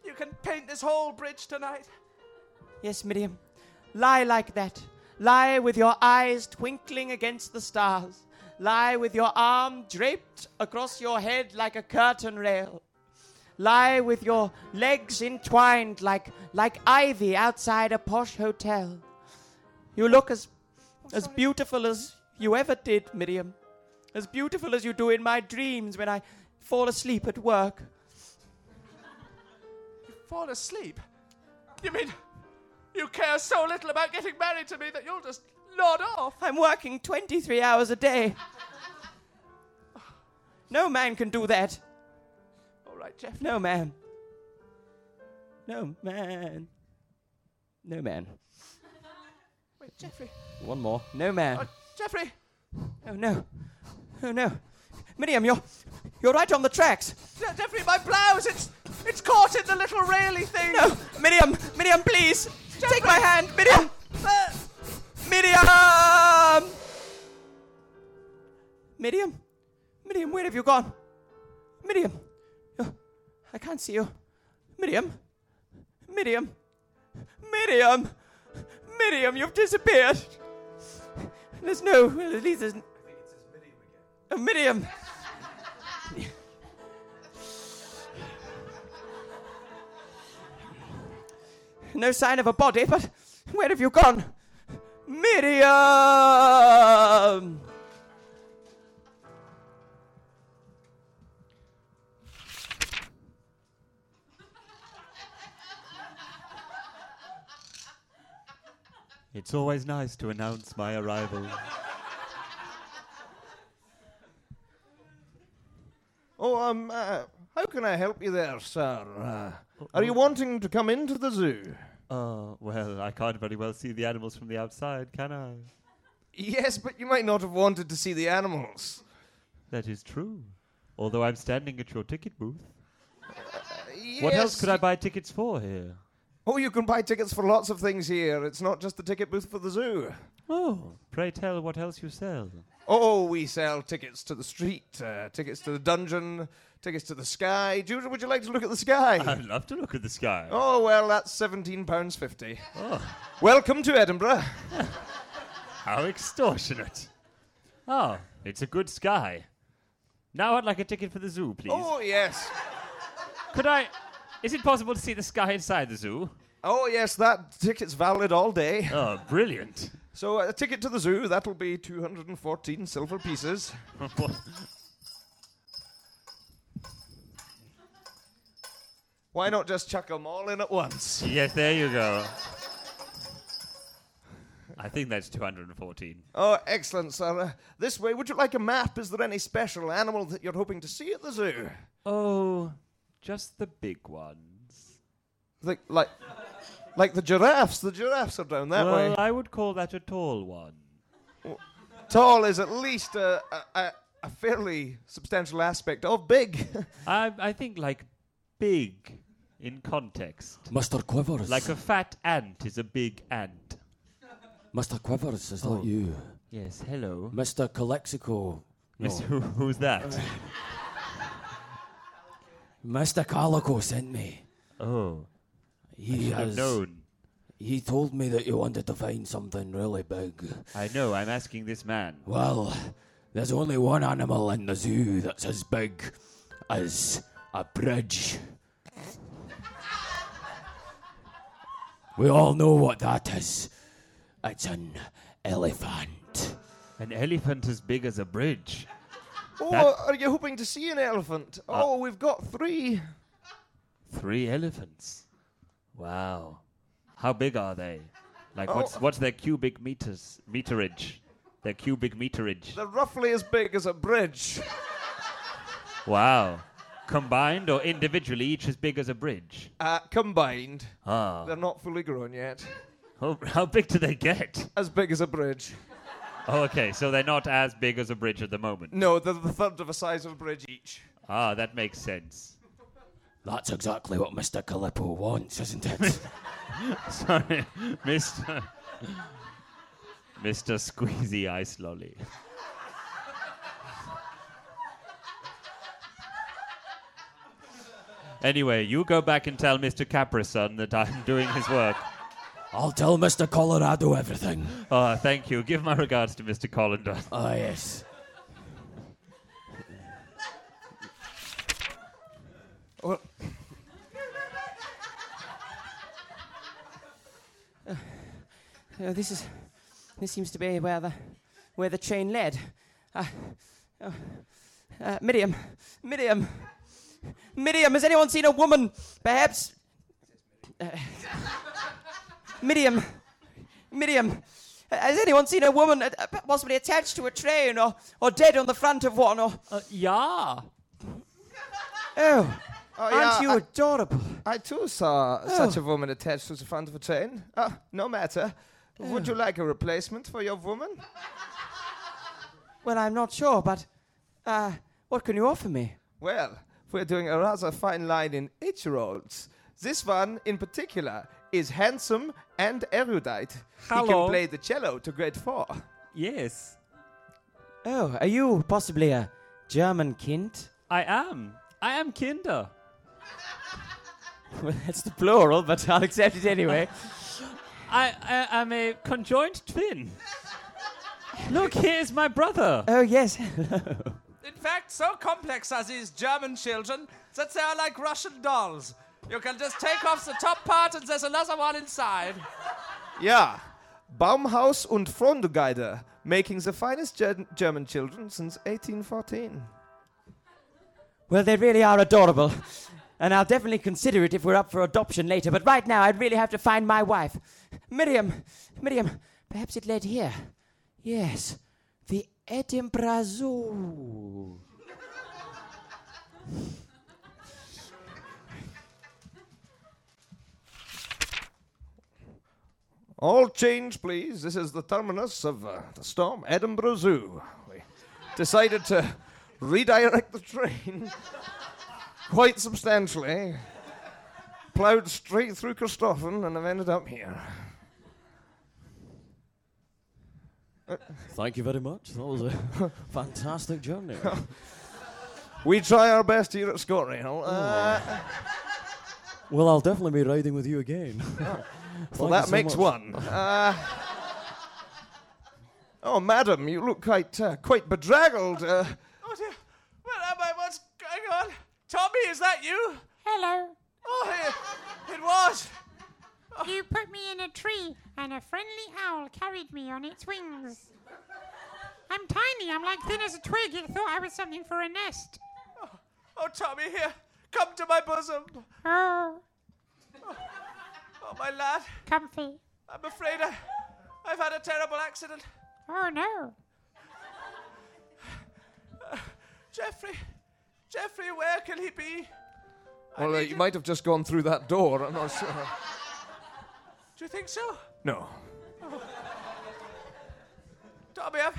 Speaker 3: you can paint this whole bridge tonight.
Speaker 4: Yes, Miriam. Lie like that. Lie with your eyes twinkling against the stars. Lie with your arm draped across your head like a curtain rail. Lie with your legs entwined like, like ivy outside a posh hotel. You look as, oh, as beautiful as you ever did, Miriam. As beautiful as you do in my dreams when I fall asleep at work.
Speaker 3: You Fall asleep? You mean you care so little about getting married to me that you'll just nod off?
Speaker 4: I'm working 23 hours a day. No man can do that.
Speaker 3: All right, Jeff.
Speaker 4: No man. No man. No man.
Speaker 3: Wait, Geoffrey.
Speaker 4: One more. No man.
Speaker 3: Oh, Geoffrey.
Speaker 4: Oh no. Oh no. Miriam, you're you're right on the tracks.
Speaker 3: Je- Geoffrey, my blouse, it's it's caught in the little raily thing.
Speaker 4: No, Miriam, Miriam, please. Take my hand, Miriam.
Speaker 3: Uh,
Speaker 4: Miriam. Miriam. Miriam, where have you gone? Miriam. Oh, I can't see you. Miriam. Miriam. Miriam. Miriam, you've disappeared. There's no. Well, at least there's. Oh, Miriam. No sign of a body, but where have you gone? Miriam!
Speaker 6: It's always nice to announce my arrival.
Speaker 5: Oh, um, uh, how can I help you there, sir? Uh, are you wanting to come into the zoo?
Speaker 6: Oh, well, I can't very well see the animals from the outside, can I?
Speaker 5: Yes, but you might not have wanted to see the animals.
Speaker 6: That is true. Although I'm standing at your ticket booth.
Speaker 5: Yes.
Speaker 6: What else could I buy tickets for here?
Speaker 5: Oh, you can buy tickets for lots of things here. It's not just the ticket booth for the zoo.
Speaker 6: Oh, pray tell what else you sell.
Speaker 5: Oh, we sell tickets to the street, uh, tickets to the dungeon, tickets to the sky. You, would you like to look at the sky?
Speaker 6: I'd love to look at the sky.
Speaker 5: Oh, well, that's seventeen pounds fifty. Oh. Welcome to Edinburgh.
Speaker 6: How extortionate. Oh, it's a good sky. Now I'd like a ticket for the zoo, please.
Speaker 5: Oh, yes.
Speaker 6: Could I. Is it possible to see the sky inside the zoo?
Speaker 5: Oh, yes, that ticket's valid all day.
Speaker 6: Oh, brilliant.
Speaker 5: So, a ticket to the zoo, that'll be 214 silver pieces. Why not just chuck them all in at once?
Speaker 6: yes, there you go. I think that's 214.
Speaker 5: Oh, excellent, sir. Uh, this way, would you like a map? Is there any special animal that you're hoping to see at the zoo?
Speaker 6: Oh, just the big ones.
Speaker 5: Like, like, like the giraffes. The giraffes are down that
Speaker 6: well,
Speaker 5: way.
Speaker 6: I would call that a tall one.
Speaker 5: Tall is at least a, a, a, a fairly substantial aspect of big.
Speaker 6: I, I think like big in context.
Speaker 9: Mr. Quivers.
Speaker 6: Like a fat ant is a big ant.
Speaker 9: Mr. Quivers, is
Speaker 6: Oh.
Speaker 9: that you?
Speaker 6: Yes, hello.
Speaker 9: Mr. Calexico. No.
Speaker 6: Miss, who, who's that?
Speaker 9: Mr. Calico sent me.
Speaker 6: oh,
Speaker 9: He
Speaker 6: have
Speaker 9: has.
Speaker 6: known.
Speaker 9: He told me that you wanted to find something really big.
Speaker 6: I know, I'm asking this man.
Speaker 9: Well, there's only one animal in the zoo that's as big as a bridge. We all know what that is. It's an elephant.
Speaker 6: An elephant as big as a bridge.
Speaker 5: Oh,
Speaker 6: That-
Speaker 5: are you hoping to see an elephant? Oh, we've got three.
Speaker 6: Three elephants. Wow. How big are they? Like what's
Speaker 5: Oh.
Speaker 6: what's their cubic meters meterage? Their cubic meterage.
Speaker 5: They're roughly as big as a bridge.
Speaker 6: Wow. Combined or individually, each as big as a bridge.
Speaker 5: Uh, combined,
Speaker 6: Ah.
Speaker 5: they're not fully grown yet.
Speaker 6: How big do they get?
Speaker 5: As big as a bridge.
Speaker 6: Oh, okay, so they're not as big as a bridge at the moment.
Speaker 5: No, they're the third of a size of a bridge each.
Speaker 6: Ah, that makes sense.
Speaker 9: That's exactly what Mr. Calippo wants, isn't it?
Speaker 6: Sorry, Mr. Mr. Squeezy Ice Lolly. Anyway, you go back and tell Mr. Caprison that I'm doing his work.
Speaker 9: I'll tell Mr. Colorado everything.
Speaker 6: Oh, thank you. Give my regards to Mr. Collender.
Speaker 9: Ah, yes.
Speaker 5: Well,
Speaker 4: Oh, this is. This seems to be where the where the train led. Uh, oh, uh, Miriam, Miriam, Miriam. Has anyone seen a woman? Perhaps. Uh, Miriam, Miriam. uh, Has anyone seen a woman uh, uh, possibly attached to a train or, or dead on the front of one? Or
Speaker 6: Uh, yeah.
Speaker 4: oh,
Speaker 5: oh,
Speaker 4: aren't
Speaker 5: yeah,
Speaker 4: you
Speaker 5: I,
Speaker 4: adorable?
Speaker 5: I too saw
Speaker 4: Oh.
Speaker 5: such a woman attached to the front of a train. Ah, no matter. Would you like a replacement for your woman?
Speaker 4: Well, I'm not sure, but uh, what can you offer me?
Speaker 5: Well, we're doing a rather fine line in eight-year-olds. This one, in particular, is handsome and erudite. He can play the cello to grade four.
Speaker 6: Yes,
Speaker 4: Oh, are you possibly a German kind?
Speaker 6: I am. I am Kinder.
Speaker 4: Well, that's the plural, but I'll accept it anyway.
Speaker 6: I, I am a conjoined twin. Look, here's my brother.
Speaker 4: oh, yes. hello.
Speaker 3: In fact, so complex are these German children that they are like Russian dolls. You can just take off the top part and there's another one inside.
Speaker 10: Yeah. Baumhaus und Frondegeide, making the finest Ger- German children since 1814.
Speaker 4: Well, they really are adorable. And I'll definitely consider it if we're up for adoption later. But right now, I'd really have to find my wife. Miriam, Miriam, perhaps it led here. Yes, the Edinburgh Zoo.
Speaker 10: All change, please. This is the terminus of uh, the Storm Edinburgh Zoo. We decided to redirect the train quite substantially. Ploughed straight through Christoffen and have ended up here.
Speaker 9: Thank you very much. That was a fantastic journey.
Speaker 10: We try our best here at ScotRail. Uh,
Speaker 9: well, I'll definitely be riding with you again.
Speaker 10: Well, that
Speaker 9: so
Speaker 10: makes
Speaker 9: much.
Speaker 10: one. Uh, oh, madam, you look quite uh, quite bedraggled. Uh,
Speaker 3: Oh dear. Where am I? What's going on? Tommy, is that you?
Speaker 7: Hello.
Speaker 3: Oh, it, it was. Oh.
Speaker 7: You put me in a tree, and a friendly owl carried me on its wings. I'm tiny. I'm like thin as a twig. It thought I was something for a nest.
Speaker 3: Oh, Tommy, here. Come to my bosom.
Speaker 7: Oh,
Speaker 3: Oh, my lad.
Speaker 7: comfy.
Speaker 3: I'm afraid I, I've had a terrible accident.
Speaker 7: Oh no.
Speaker 3: Geoffrey. Geoffrey, where can he be?
Speaker 10: well, uh, you might have just gone through that door. I'm not sure.
Speaker 3: Do you think so?
Speaker 10: No.
Speaker 3: Tommy, I've,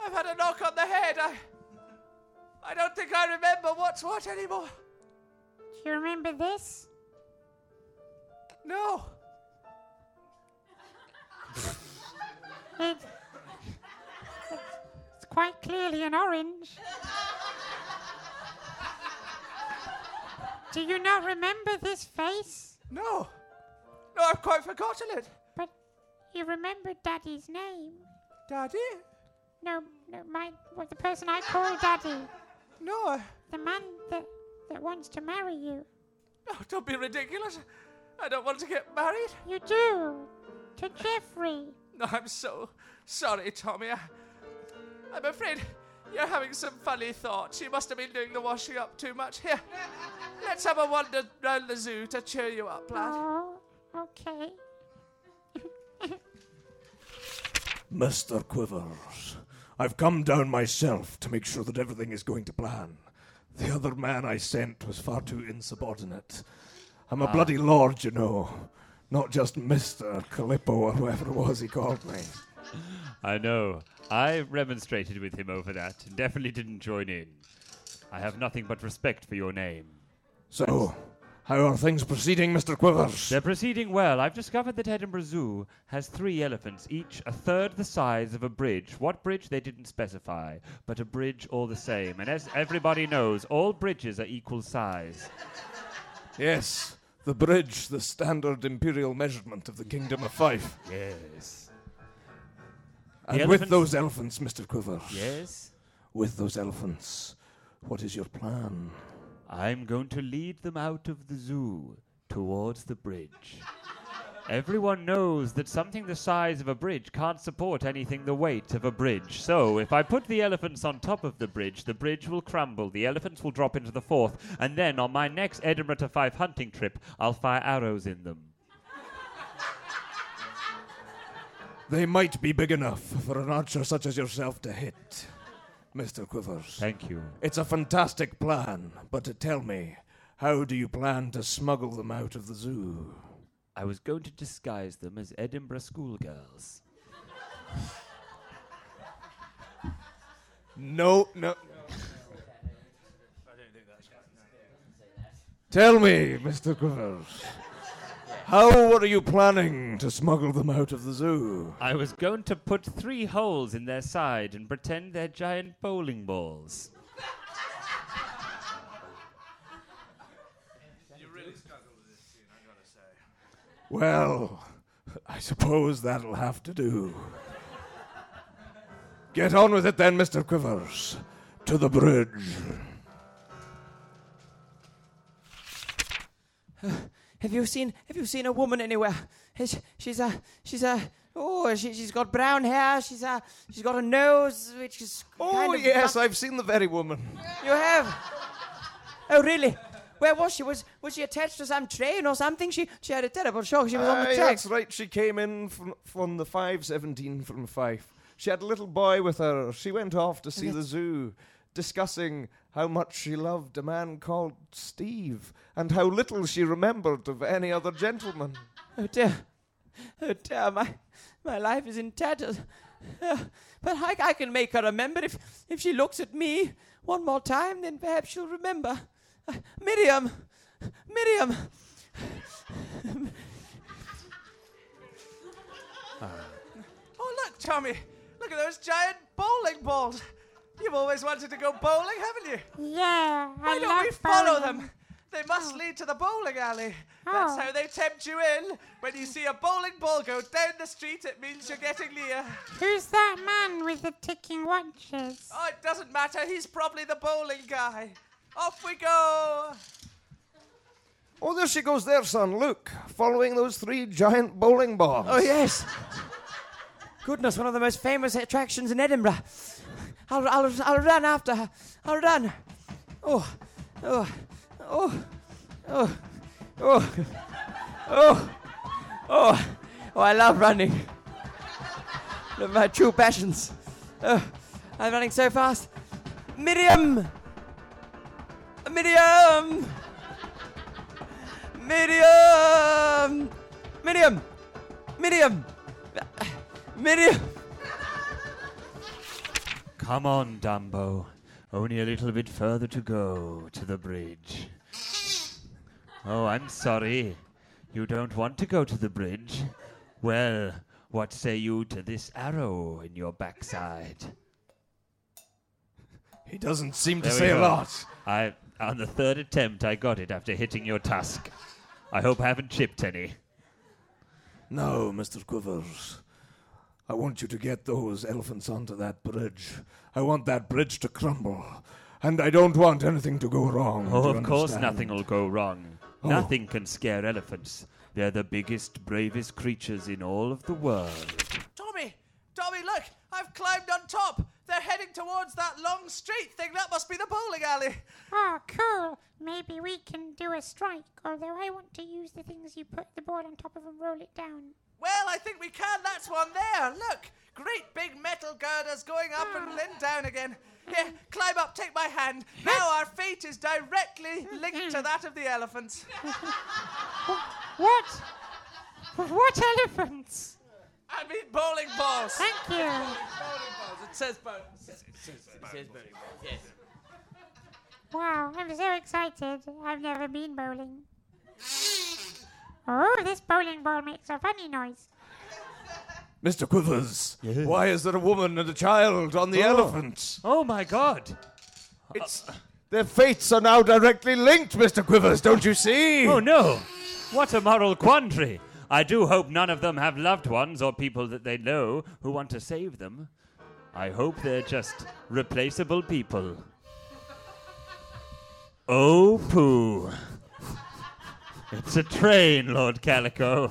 Speaker 3: I've had a knock on the head. I, I don't think I remember what's what anymore.
Speaker 7: Do you remember this?
Speaker 3: No.
Speaker 7: It's quite clearly an orange. Do you not remember this face?
Speaker 3: No. No, I've quite forgotten it.
Speaker 7: But you remember Daddy's name.
Speaker 3: Daddy?
Speaker 7: No, no, my what the person I call Daddy.
Speaker 3: No,
Speaker 7: The man that that wants to marry you.
Speaker 3: oh, don't be ridiculous. I don't want to get married.
Speaker 7: You do. To Geoffrey.
Speaker 3: No, I'm so sorry, Tommy. I, I'm afraid you're having some funny thoughts. You must have been doing the washing up too much. Here, let's have a wander round the zoo to cheer you up, lad.
Speaker 7: Oh, okay.
Speaker 5: Mr. Quivers, I've come down myself to make sure that everything is going to plan. The other man I sent was far too insubordinate. I'm a ah. bloody lord, you know. Not just Mr. Calippo or whoever it was he called me.
Speaker 6: I know. I remonstrated with him over that and definitely didn't join in. I have nothing but respect for your name.
Speaker 5: So, how are things proceeding, Mr. Quivers?
Speaker 6: They're proceeding well. I've discovered that Edinburgh Zoo has three elephants, each a third the size of a bridge. What bridge they didn't specify, but a bridge all the same. And as everybody knows, all bridges are equal size.
Speaker 5: Yes, the bridge, the standard imperial measurement of the Kingdom of Fife.
Speaker 6: Yes.
Speaker 5: And
Speaker 6: The
Speaker 5: with
Speaker 6: elephants-
Speaker 5: those elephants, Mr. Quiver.
Speaker 6: Yes?
Speaker 5: With those elephants, what is your plan?
Speaker 6: I'm going to lead them out of the zoo towards the bridge. Everyone knows that something the size of a bridge can't support anything the weight of a bridge. So, if I put the elephants on top of the bridge, the bridge will crumble, the elephants will drop into the Forth, and then on my next Edinburgh to Fife hunting trip, I'll fire arrows in them.
Speaker 5: They might be big enough for an archer such as yourself to hit, Mr. Quivers.
Speaker 6: Thank you.
Speaker 5: It's a fantastic plan, but tell me, how do you plan to smuggle them out of the zoo?
Speaker 6: I was going to disguise them as Edinburgh schoolgirls.
Speaker 5: No, no. Tell me, Mr. Quivers. How are you planning to smuggle them out of the zoo?
Speaker 6: I was going to put three holes in their side and pretend they're giant bowling balls.
Speaker 5: Well, I suppose that'll have to do. Get on with it then, Mr. Quivers. To the bridge.
Speaker 4: have you seen have you seen a woman anywhere? Is- She's a she's a oh she, she's got brown hair. She's a she's got a nose which is
Speaker 10: Oh, yes,
Speaker 4: rough.
Speaker 10: I've seen the very woman.
Speaker 4: You have? Oh, really? Where was she? Was was she attached to some train or something? She she had a terrible shock. She was on the
Speaker 10: Aye,
Speaker 4: tracks.
Speaker 10: That's right. She came in from, from the 517 from Fife. She had a little boy with her. She went off to see the zoo, discussing how much she loved a man called Steve and how little she remembered of any other gentleman.
Speaker 4: Oh dear, oh dear, my my life is in tatters. Uh, but I, I can make her remember if if she looks at me one more time. Then perhaps she'll remember. Miriam, Miriam.
Speaker 3: Oh, look, Tommy. Look at those giant bowling balls. You've always wanted to go bowling, haven't you?
Speaker 7: Yeah,
Speaker 3: Why
Speaker 7: I
Speaker 3: don't
Speaker 7: love
Speaker 3: we follow
Speaker 7: bowling.
Speaker 3: them? They must oh. lead to the bowling alley. That's
Speaker 7: Oh.
Speaker 3: how they tempt you in. When you see a bowling ball go down the street, it means you're getting near.
Speaker 7: Who's that man with the ticking watches?
Speaker 3: Oh, it doesn't matter. He's probably the bowling guy. Off we go.
Speaker 10: Oh, there she goes there, son. Look, following those three giant bowling balls.
Speaker 4: Oh yes. Goodness, one of the most famous attractions in Edinburgh. I'll, I'll, I'll run after her. I'll run. Oh, oh, oh, oh, oh, oh, oh. Oh, I love running. One of my true passions. Oh, I'm running so fast. Miriam! Miriam! Miriam! Miriam! Miriam! Miriam!
Speaker 6: Come on, Dumbo. Only a little bit further to go to the bridge. Oh, I'm sorry. You don't want to go to the bridge? Well, what say you to this arrow in your backside?
Speaker 10: He doesn't seem to
Speaker 6: There
Speaker 10: say a lot.
Speaker 6: I on the third attempt I got it after hitting your tusk. I hope I haven't chipped any.
Speaker 5: No, Mr. Quivers. I want you to get those elephants onto that bridge. I want that bridge to crumble. And I don't want anything to go wrong.
Speaker 6: Oh, of
Speaker 5: you
Speaker 6: course
Speaker 5: understand?
Speaker 6: nothing will go wrong.
Speaker 5: Oh.
Speaker 6: Nothing can scare elephants. They're the biggest, bravest creatures in all of the world.
Speaker 3: Tommy, Tommy, look! I've climbed on top. They're heading towards that long straight thing. That must be the bowling alley.
Speaker 7: Oh, cool. Maybe we can do a strike, although I want to use the things you put the ball on top of and roll it down.
Speaker 3: Well, I think we can. That's one there. Look, great big metal girders going up and ah. then down again. Here, climb up. Take my hand. Now our fate is directly linked to that of the elephants.
Speaker 7: What? What elephants?
Speaker 3: I mean bowling balls.
Speaker 7: Thank you.
Speaker 3: Bowling balls. It says bowling. Balls. It says bowling balls.
Speaker 7: Wow, I'm so excited. I've never been bowling. Oh, this bowling ball makes a funny noise.
Speaker 10: Mr. Quivers, why is there a woman and a child on the
Speaker 6: Oh.
Speaker 10: elephant?
Speaker 6: Oh my god!
Speaker 10: It's uh, their fates are now directly linked, Mr. Quivers, don't you see?
Speaker 6: Oh no! What a moral quandary! I do hope none of them have loved ones or people that they know who want to save them. I hope they're just replaceable people. Oh, poo. It's a train, Lord Calico.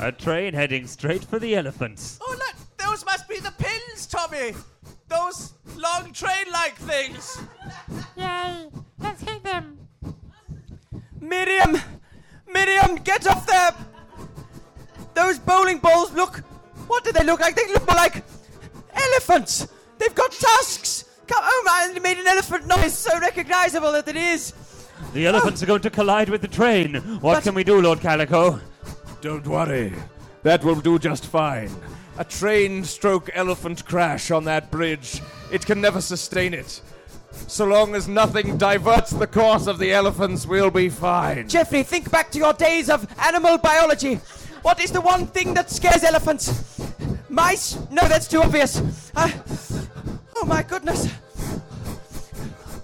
Speaker 6: A train heading straight for the elephants.
Speaker 3: Oh, look, those must be the pins, Tommy. Those long train-like things.
Speaker 7: Yay! Let's hit them.
Speaker 4: Miriam! Miriam, get off there! Those bowling balls look. What do they look like? They look more like elephants! They've got tusks! Come, oh man, it made an elephant noise so recognizable that it is!
Speaker 6: The elephants are going to collide with the train. What
Speaker 4: But-
Speaker 6: can we do, Lord Calico?
Speaker 10: Don't worry. That will do just fine. A train stroke elephant crash on that bridge. It can never sustain it. So long as nothing diverts the course of the elephants, we'll be fine.
Speaker 4: Geoffrey, think back to your days of animal biology. What is the one thing that scares elephants? Mice? No, that's too obvious. Uh, oh my goodness.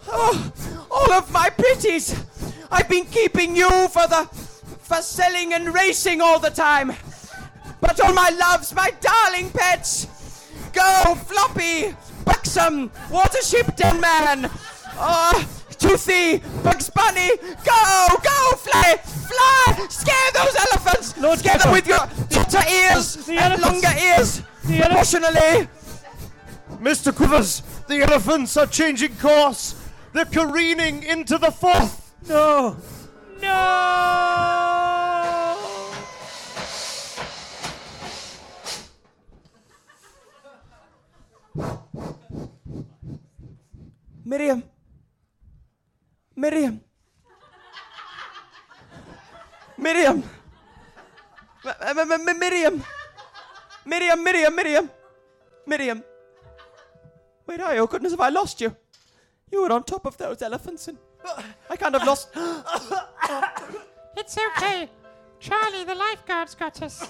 Speaker 4: Oh, all of my pities. I've been keeping you for the for selling and racing all the time. But all my loves, my darling pets, go floppy, buxom, watership den man. Oh, toothy, Bugs Bunny, go, go, fly, fly! Scare those elephants!
Speaker 6: Lord
Speaker 4: Scare them with your shorter ears
Speaker 6: The
Speaker 4: and
Speaker 6: elephants.
Speaker 4: longer ears!
Speaker 6: The
Speaker 4: Proportionally!
Speaker 5: Mr. Quivers, the elephants are changing course. They're careening into the Forth.
Speaker 6: No! No!
Speaker 4: Miriam. Miriam. Miriam. Miriam. Miriam, Miriam, Miriam. Miriam. Where are you? Oh, goodness, have I lost you? You were on top of those elephants and I can't have lost.
Speaker 7: It's okay. Charlie, the lifeguard's got us.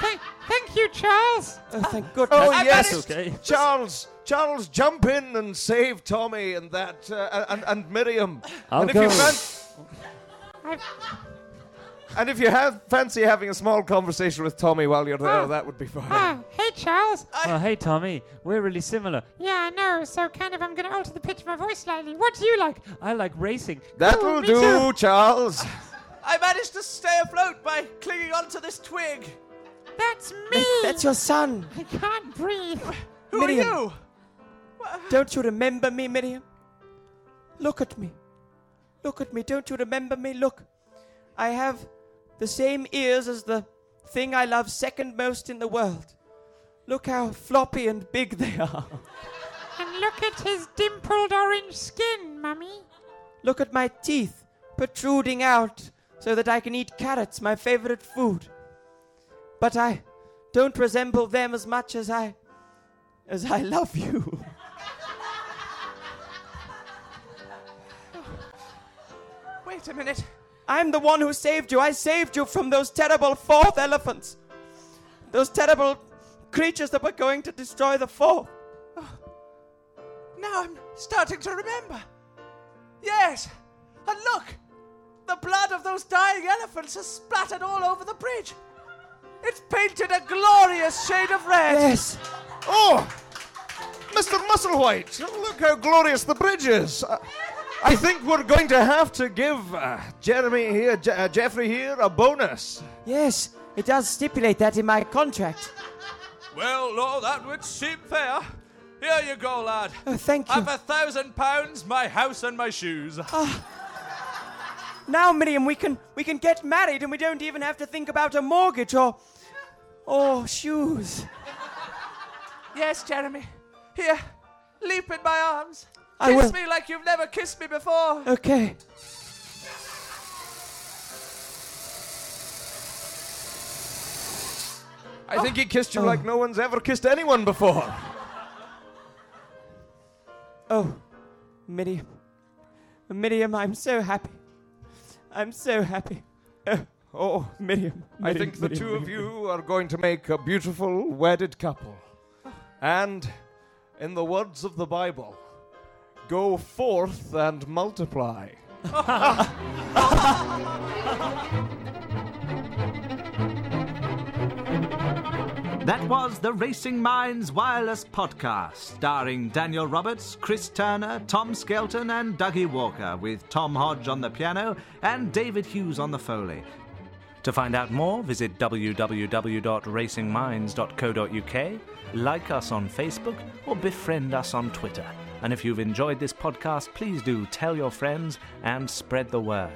Speaker 7: Thank, thank you, Charles.
Speaker 4: Oh, thank goodness.
Speaker 5: Oh,
Speaker 4: I
Speaker 5: yes.
Speaker 4: managed-
Speaker 6: Okay.
Speaker 5: Charles, Charles, jump in and save Tommy and that uh, and and Miriam.
Speaker 6: I'll
Speaker 5: and if
Speaker 6: go.
Speaker 5: you fan- and if you have fancy having a small conversation with Tommy while you're there,
Speaker 7: Oh.
Speaker 5: that would be fine.
Speaker 7: ah, hey, Charles.
Speaker 6: Oh, hey, Tommy. We're really similar.
Speaker 7: Yeah, I know. So kind of, I'm going to alter the pitch of my voice slightly. What do you like?
Speaker 6: I like racing.
Speaker 5: that
Speaker 7: Oh,
Speaker 5: will do,
Speaker 7: too.
Speaker 5: Charles.
Speaker 3: I managed to stay afloat by clinging onto this twig.
Speaker 7: That's me.
Speaker 4: That's your son.
Speaker 7: I can't breathe.
Speaker 3: Who
Speaker 4: Miriam.
Speaker 3: are you?
Speaker 4: Don't you remember me, Miriam? Look at me. Look at me. Don't you remember me? Look. I have the same ears as the thing I love second most in the world. Look how floppy and big they are.
Speaker 7: And look at his dimpled orange skin, Mummy.
Speaker 4: Look at my teeth protruding out so that I can eat carrots, my favorite food. But I don't resemble them as much as I as I love you.
Speaker 3: Wait a minute.
Speaker 4: I'm the one who saved you. I saved you from those terrible Forth elephants. Those terrible creatures that were going to destroy the Forth.
Speaker 3: Oh, now I'm starting to remember. Yes. And look! The blood of those dying elephants has splattered all over the bridge. It's painted a glorious shade of red.
Speaker 4: Yes.
Speaker 5: Oh, Mr. Musselwhite, look how glorious the bridge is. Uh, I think we're going to have to give uh, Jeremy here, Je- uh, Geoffrey here, a bonus.
Speaker 4: Yes. It does stipulate that in my contract.
Speaker 11: Well, no, that would seem fair. Here you go, lad.
Speaker 4: Oh, thank you.
Speaker 11: I have a thousand pounds, my house, and my shoes.
Speaker 4: Now, Miriam, we can we can get married and we don't even have to think about a mortgage or or shoes.
Speaker 3: Yes, Jeremy. Here, leap in my arms.
Speaker 4: I
Speaker 3: Kiss
Speaker 4: will.
Speaker 3: me like you've never kissed me before.
Speaker 4: Okay.
Speaker 5: I think he kissed you oh. like no one's ever kissed anyone before.
Speaker 4: Oh, Miriam. Miriam, I'm so happy. I'm so happy. Oh,
Speaker 5: Oh,
Speaker 4: Miriam.
Speaker 5: I
Speaker 4: Miriam,
Speaker 5: think the
Speaker 4: Miriam,
Speaker 5: two of
Speaker 4: Miriam.
Speaker 5: you are going to make a beautiful wedded couple. And, in the words of the Bible, go forth and multiply.
Speaker 1: That was the Racing Minds Wireless Podcast, starring Daniel Roberts, Chris Turner, Tom Skelton, and Dougie Walker, with Tom Hodge on the piano and David Hughes on the Foley. To find out more, visit www.racingminds.co.uk, like us on Facebook, or befriend us on Twitter. And if you've enjoyed this podcast, please do tell your friends and spread the word.